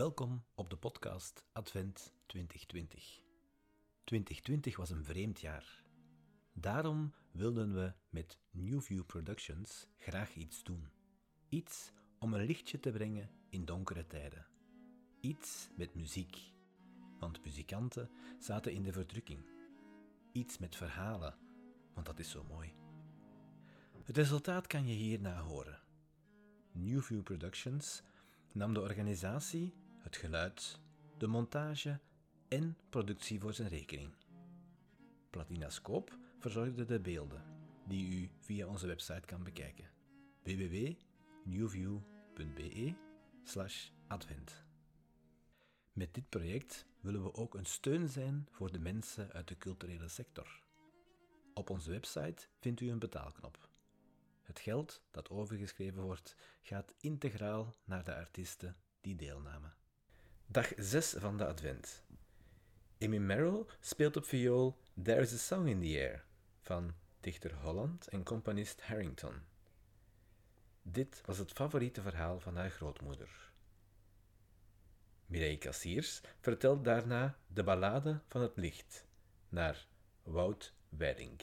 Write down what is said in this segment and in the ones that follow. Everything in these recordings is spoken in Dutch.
Welkom op de podcast Advent 2020. 2020 was een vreemd jaar. Daarom wilden we met Newview Productions graag iets doen. Iets om een lichtje te brengen in donkere tijden. Iets met muziek, want muzikanten zaten in de verdrukking. Iets met verhalen, want dat is zo mooi. Het resultaat kan je hierna horen. Newview Productions nam de organisatie, het geluid, de montage en productie voor zijn rekening. Platinascoop verzorgde de beelden, die u via onze website kan bekijken. www.newview.be advent. Met dit project willen we ook een steun zijn voor de mensen uit de culturele sector. Op onze website vindt u een betaalknop. Het geld dat overgeschreven wordt, gaat integraal naar de artiesten die deelnamen. Dag 6 van de Advent. Amy Merrill speelt op viool There's a Song in the Air van dichter Holland en componist Harrington. Dit was het favoriete verhaal van haar grootmoeder. Mireille Cassiers vertelt daarna de ballade van het licht naar Wout Wedding.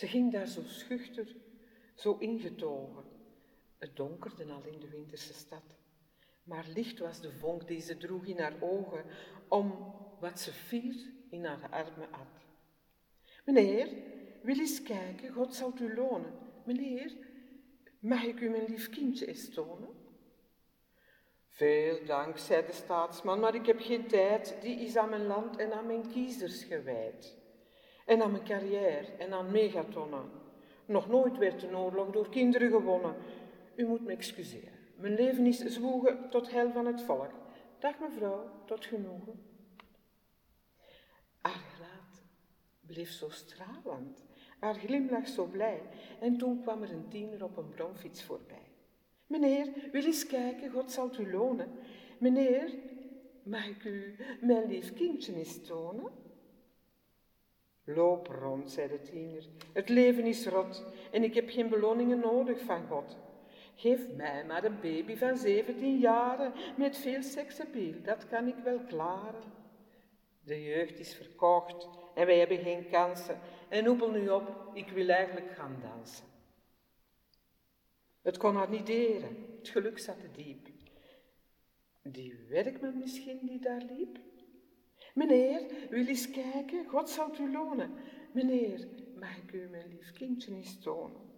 Ze ging daar zo schuchter, zo ingetogen. Het donkerde al in de winterse stad. Maar licht was de vonk die ze droeg in haar ogen, om wat ze fier in haar armen had. Meneer, wil eens kijken, God zal u lonen. Meneer, mag ik u mijn lief kindje eens tonen? Veel dank, zei de staatsman, maar ik heb geen tijd, die is aan mijn land en aan mijn kiezers gewijd. En aan mijn carrière en aan megatonnen. Nog nooit werd een oorlog door kinderen gewonnen. U moet me excuseren. Mijn leven is zwoegen tot heil van het volk. Dag mevrouw, tot genoegen. Haar bleef zo stralend, haar glimlach zo blij. En toen kwam er een tiener op een bromfiets voorbij. Meneer, wil eens kijken, God zal u lonen. Meneer, mag ik u mijn lief kindje eens tonen? Loop rond, zei de tiener. Het leven is rot en ik heb geen beloningen nodig van God. Geef mij maar een baby van 17 jaren met veel seksappeal, dat kan ik wel klaren. De jeugd is verkocht en wij hebben geen kansen. En hoepel nu op, ik wil eigenlijk gaan dansen. Het kon haar niet deren, het geluk zat te diep. Die werkman misschien die daar liep? Meneer, wil eens kijken, God zal u lonen. Meneer, mag ik u mijn lief kindje eens tonen?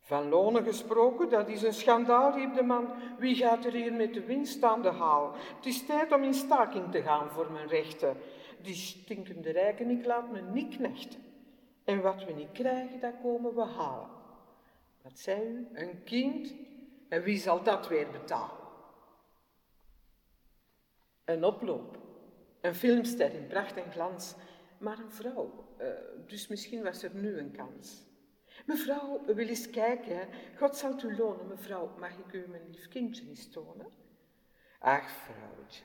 Van lonen gesproken, dat is een schandaal, riep de man. Wie gaat er hier met de winst aan de haal? Het is tijd om in staking te gaan voor mijn rechten. Die stinkende rijken, ik laat me niet knechten. En wat we niet krijgen, dat komen we halen. Wat zei u? Een kind? En wie zal dat weer betalen? Een oploop. Een filmster in pracht en glans. Maar een vrouw. eh, dus misschien was er nu een kans. Mevrouw, wil eens kijken. God zal u lonen. Mevrouw, mag ik u mijn lief kindje eens tonen? Ach, vrouwtje.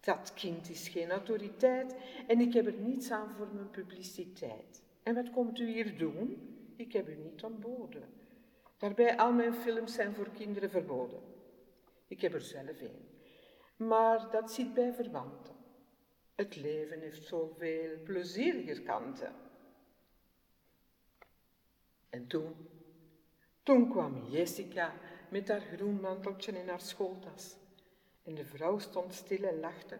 Dat kind is geen autoriteit en ik heb er niets aan voor mijn publiciteit. En wat komt u hier doen? Ik heb u niet ontboden. Daarbij, al mijn films zijn voor kinderen verboden. Ik heb er zelf een. Maar dat zit bij verwanten. Het leven heeft zoveel plezieriger kanten. En toen, toen kwam Jessica met haar groen manteltje in haar schooltas. En de vrouw stond stil en lachte.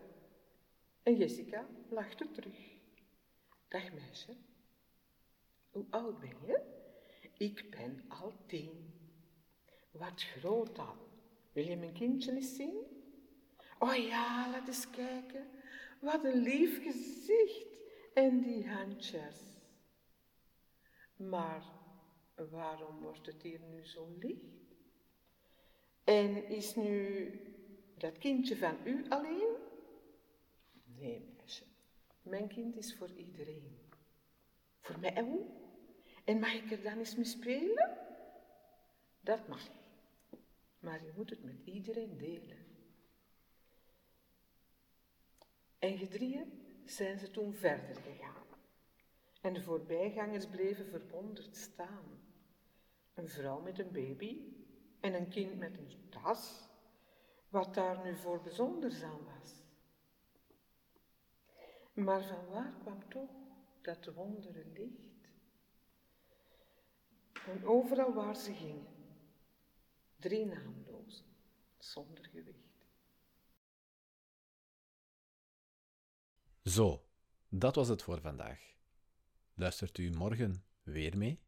En Jessica lachte terug. Dag meisje, hoe oud ben je? Ik ben al tien. Wat groot al. Wil je mijn kindje eens zien? Oh ja, laat eens kijken. Wat een lief gezicht. En die handjes. Maar waarom wordt het hier nu zo licht? En is nu dat kindje van u alleen? Nee, meisje. Mijn kind is voor iedereen. Voor mij ook. En mag ik er dan eens mee spelen? Dat mag. Maar je moet het met iedereen delen. En gedrieën zijn ze toen verder gegaan. En de voorbijgangers bleven verwonderd staan. Een vrouw met een baby en een kind met een tas. Wat daar nu voor bijzonders aan was. Maar van waar kwam toch dat wondere licht? En overal waar ze gingen, drie naamlozen, zonder gewicht. Zo, dat was het voor vandaag. Luistert u morgen weer mee?